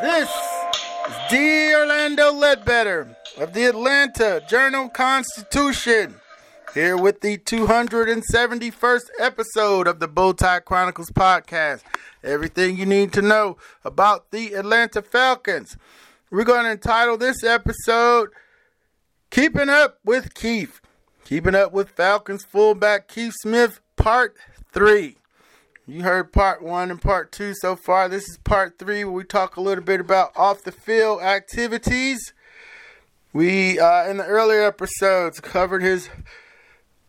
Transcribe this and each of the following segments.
This is D. Orlando Ledbetter of the Atlanta Journal Constitution, here with the 271st episode of the Bowtie Chronicles podcast. Everything you need to know about the Atlanta Falcons. We're going to entitle this episode Keeping Up with Keith. Keeping Up with Falcons fullback Keith Smith, Part 3. You heard part one and part two so far. This is part three where we talk a little bit about off the field activities. We, uh, in the earlier episodes, covered his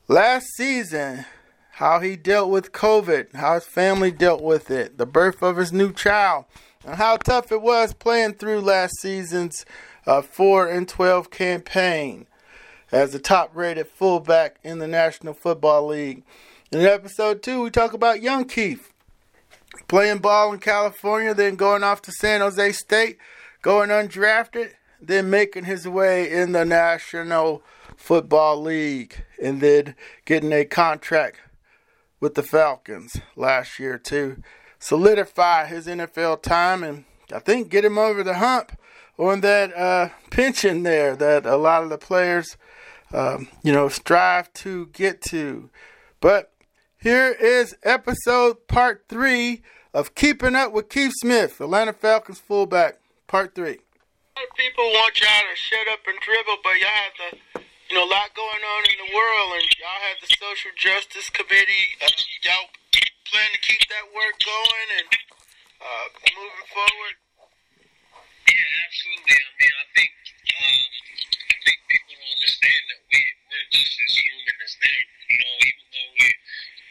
last season, how he dealt with COVID, how his family dealt with it, the birth of his new child, and how tough it was playing through last season's uh, 4 and 12 campaign as the top rated fullback in the National Football League. In episode two, we talk about young Keith playing ball in California, then going off to San Jose State, going undrafted, then making his way in the National Football League, and then getting a contract with the Falcons last year to solidify his NFL time and I think get him over the hump on that uh, pension there that a lot of the players, um, you know, strive to get to. But here is episode part three of Keeping Up with Keith Smith, Atlanta Falcons fullback, part three. A lot of people want y'all to shut up and dribble, but y'all have the, you know, a lot going on in the world, and y'all have the social justice committee. Uh, y'all plan to keep that work going and uh, moving forward. Yeah, absolutely. I mean, I think um, I think people don't understand that we we're just as human as them. You know, even though we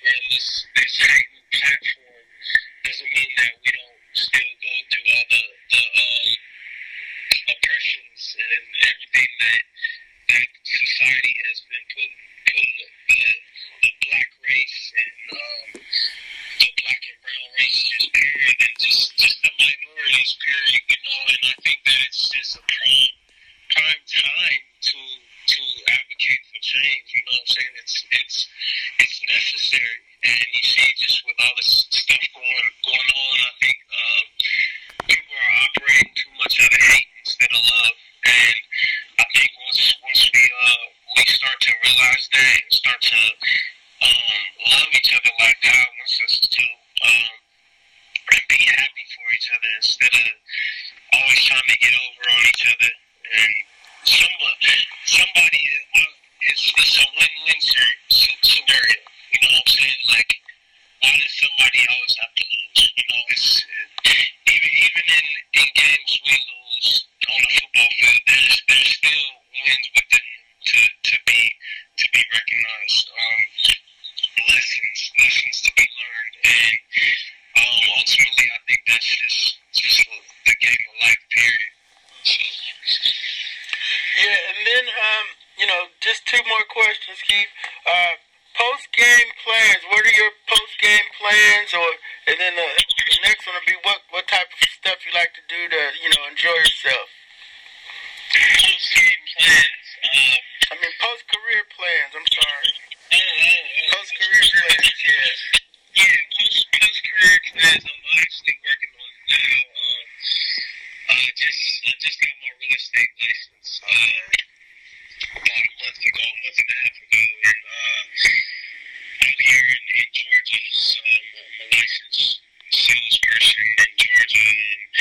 and this this heightened platform doesn't mean that we don't still go through all the the um, oppressions and everything that that society has been put put the, the black race and um, the black and brown race just period and just just the minorities period you know and I think that it's just a prime prime time to to change. You know what I'm saying? It's it's it's necessary, and you see just with all this stuff going going on, I think um, people are operating too much out of hate instead of love, and I think once once we uh we start to realize that and start to um, love each other like God wants us to. Um, and be happy for each other instead of always trying to get over on each other and somebody, somebody uh, it's, it's a win-win scenario. You know what I'm saying? Like, why does somebody always have to lose? You know, it's even even in in games we lose on the football field. There's there's still wins within to to be to be recognized. Um, lessons lessons to be learned, and um, ultimately, I think that's just just the game of life. Period. So, Yeah, and then um, just two more questions, Keith. Uh, post game plans. What are your post game plans, or and then the, the next one will be what what type of stuff you like to do to you know enjoy yourself. post game plans. Um, I mean, post career plans. I'm sorry. oh, oh, oh, Post career plans. Yeah. Yeah, post post career plans. I'm actually working on now. Um, uh, just I just got my real estate license uh, about a month ago, a month and a half ago, and uh, I'm here in, in Georgia, so I'm, I'm a licensed salesperson in Georgia, and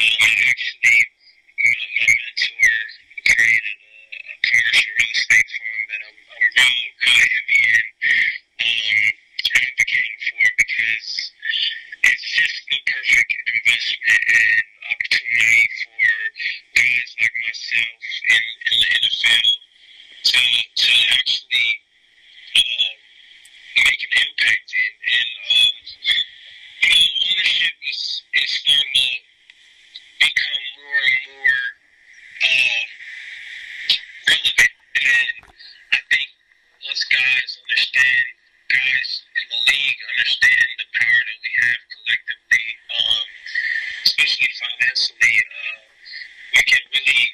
um, I actually my, my mentor created a, a commercial real estate firm that I'm, I'm real, real heavy in um, advocating for because it's just the perfect investment and opportunity for guys like myself in, in the NFL to to actually um, make an impact in. And um, you know, ownership is is starting to become more and more uh, relevant, and I think once guys understand, guys in the league understand the power that we have collectively, um, especially financially, uh, we can really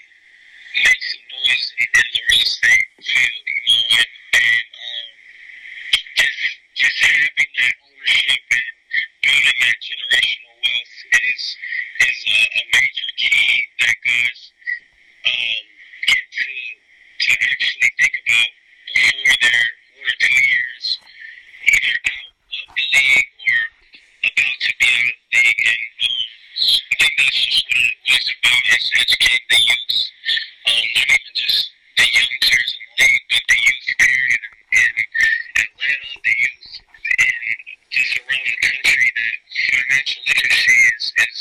make some noise in in the real estate field, you know, and, and um, just just having that ownership and building that generational wealth is is a, a major key that guys um, get to to actually think about before they're one or two years either out of the league or about to be out of the league. And um, I think that's just what, it, what educating the youth, um, not even just the young players in the league, but the youth period in Atlanta, the youth and just around the country that financial literacy is is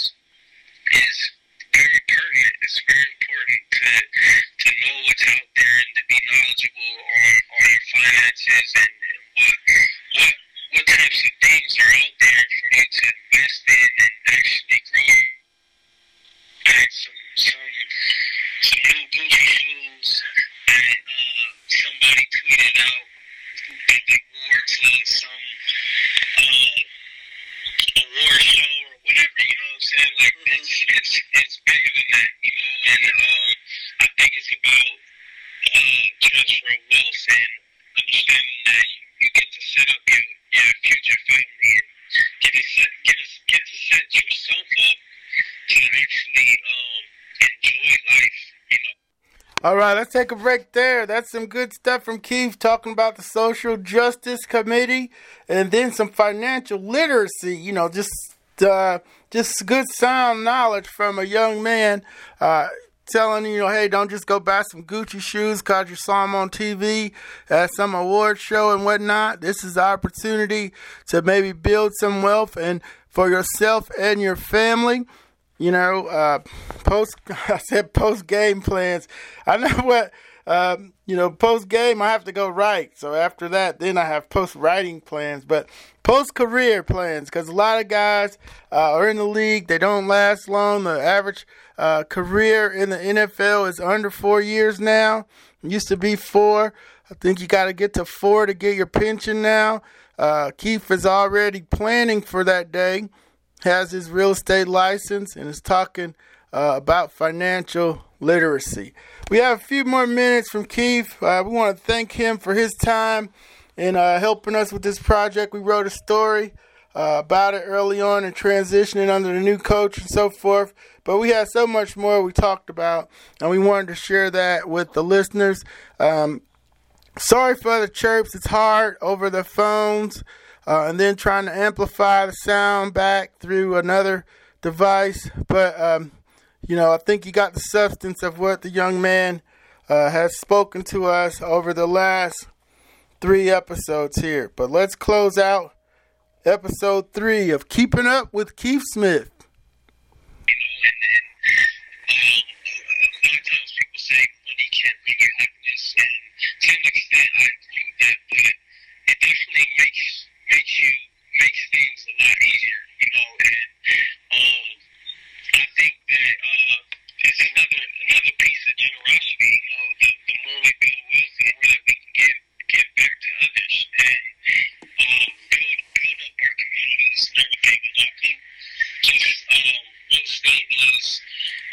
is very pertinent. It's very important to to know what's out there and to be knowledgeable on, on your finances and, and what what what types of things are out there for you to invest in and actually grow back some some some new Gucci shoes that uh, somebody tweeted out that they wore to some uh, award show or whatever, you know what I'm saying? Like it's it's it's bigger than that, you know, and um I think it's about uh transfer of wealth and understanding that you, you get to set up your, your future family and get to set get to, get to set yourself up to actually um enjoy life, you know. All right, let's take a break there. That's some good stuff from Keith talking about the Social Justice Committee and then some financial literacy, you know, just uh, just good sound knowledge from a young man uh, telling you know, hey, don't just go buy some Gucci shoes because you saw them on TV at some award show and whatnot. This is the opportunity to maybe build some wealth and for yourself and your family you know, uh, post, I said post game plans. I know what, um, you know, post game, I have to go right. So after that, then I have post writing plans, but post career plans, because a lot of guys uh, are in the league. They don't last long. The average uh, career in the NFL is under four years now. It used to be four. I think you got to get to four to get your pension now. Uh, Keith is already planning for that day has his real estate license and is talking uh, about financial literacy. We have a few more minutes from Keith. Uh, we want to thank him for his time in uh, helping us with this project. We wrote a story uh, about it early on and transitioning under the new coach and so forth. But we had so much more we talked about, and we wanted to share that with the listeners. Um, sorry for the chirps. It's hard over the phones uh, and then trying to amplify the sound back through another device. But, um, you know, I think you got the substance of what the young man uh, has spoken to us over the last three episodes here. But let's close out episode three of Keeping Up with Keith Smith. to an extent, I agree with that, but it definitely makes makes you makes things a lot easier, you know, and um, I think that uh, it's another another piece of generosity, you know, the, the more we build wealth, the more that we can give give back to others, and um, build build up our communities and everything, and I think just um, real estate is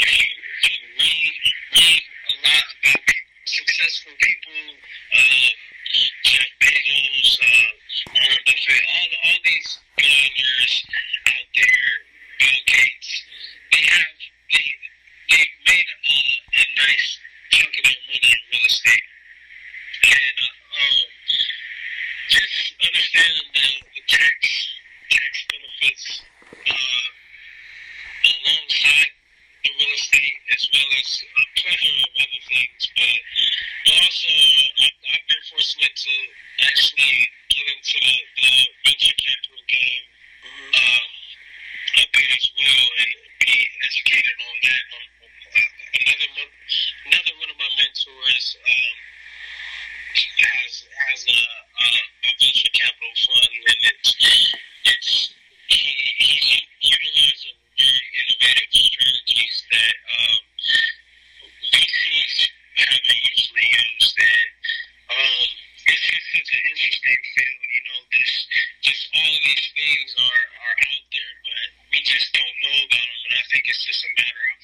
if you if you read read a lot about people, successful people, uh, Jeff Bezos, uh, Buffett, all all these billionaires out there, Bill Gates, they have they they made a, a nice chunk of their money in real estate, and uh, um, just understanding the, the tax tax benefits. Uh, alongside the real estate as well as a plethora of other things. But also, I've, I've been fortunate to actually get into the, the venture interesting field. You know, this just all of these things are are out there, but we just don't know about them. And I think it's just a matter of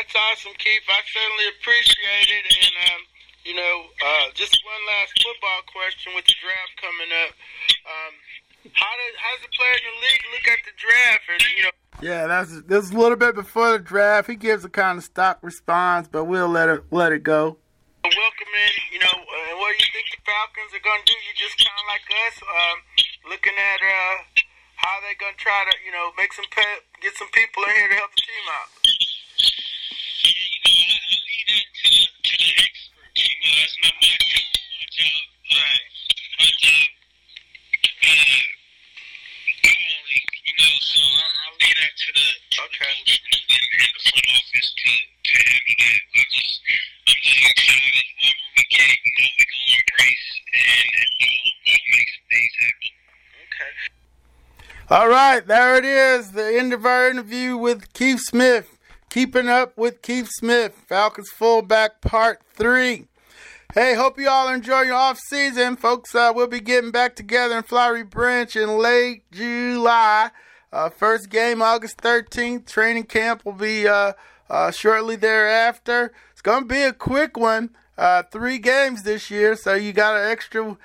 that's awesome, Keith. I certainly appreciate it. And, um, you know, uh, just one last football question with the draft coming up. Um, how does how does the player in the league look at the draft? And, you know, yeah, that's that's a little bit before the draft. He gives a kind of stock response, but we'll let it let it go. Welcoming, you know, uh, what do you think the Falcons are going to do? You just kind of like us, um, looking at uh, how they're going to try to, you know, make some pe- get some people in here to help the team out. Yeah, you know, I, I leave that to the to the experts. You know, that's not my job. My job, right? My job, uh, calling. You know, so I, I leave that to the to the coach and, and, and the front office to to handle that. I just I'm just excited. Whoever we get, you know, we gonna embrace and and we'll, we'll make some things happen. Okay. All right, there it is. The end of our interview with Keith Smith. Keeping up with Keith Smith, Falcons fullback part three. Hey, hope you all enjoy your off season, folks. Uh, we'll be getting back together in Flowery Branch in late July. Uh, first game August 13th. Training camp will be uh, uh, shortly thereafter. It's gonna be a quick one. Uh, three games this year, so you got an extra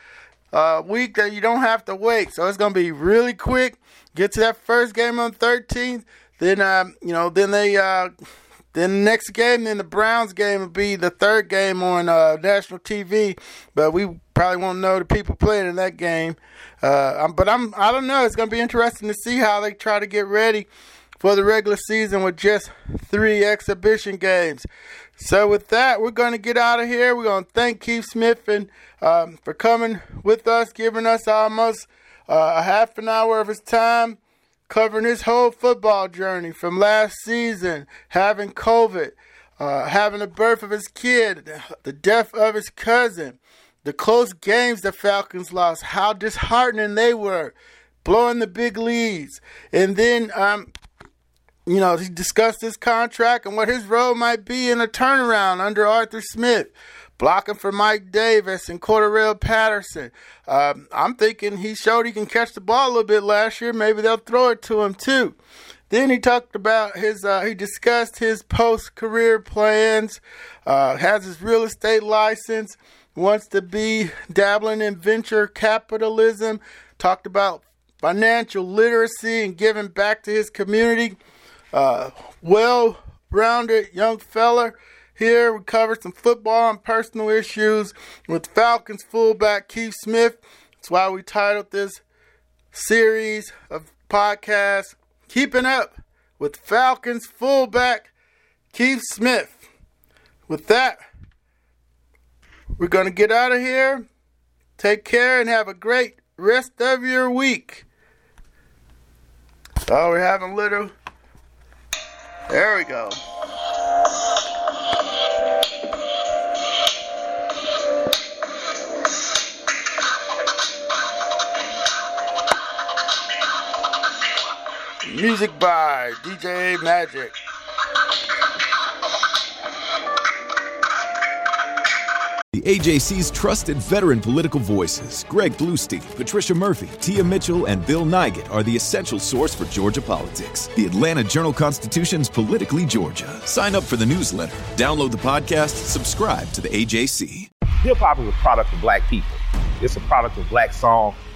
uh, week that you don't have to wait. So it's gonna be really quick. Get to that first game on 13th. Then um, you know, then they uh, then the next game, then the Browns game will be the third game on uh, national TV. But we probably won't know the people playing in that game. Uh, um, but I'm I don't know. It's gonna be interesting to see how they try to get ready for the regular season with just three exhibition games. So with that, we're going to get out of here. We're going to thank Keith Smith and um, for coming with us, giving us almost uh, a half an hour of his time, covering his whole football journey from last season, having COVID, uh, having the birth of his kid, the death of his cousin, the close games the Falcons lost, how disheartening they were, blowing the big leads, and then um, you know, he discussed his contract and what his role might be in a turnaround under Arthur Smith, blocking for Mike Davis and Cordarrelle Patterson. Um, I'm thinking he showed he can catch the ball a little bit last year. Maybe they'll throw it to him too. Then he talked about his, uh, he discussed his post career plans, uh, has his real estate license, wants to be dabbling in venture capitalism, talked about financial literacy and giving back to his community. Uh, well rounded young fella. Here we covered some football and personal issues with Falcons fullback Keith Smith. That's why we titled this series of podcasts Keeping Up with Falcons fullback Keith Smith. With that, we're going to get out of here. Take care and have a great rest of your week. Oh, we're having a little. There we go. Music by DJ Magic. The AJC's trusted veteran political voices, Greg Bluestein, Patricia Murphy, Tia Mitchell, and Bill Nigut, are the essential source for Georgia politics. The Atlanta Journal Constitution's Politically Georgia. Sign up for the newsletter, download the podcast, subscribe to the AJC. Hip hop is a product of black people. It's a product of black song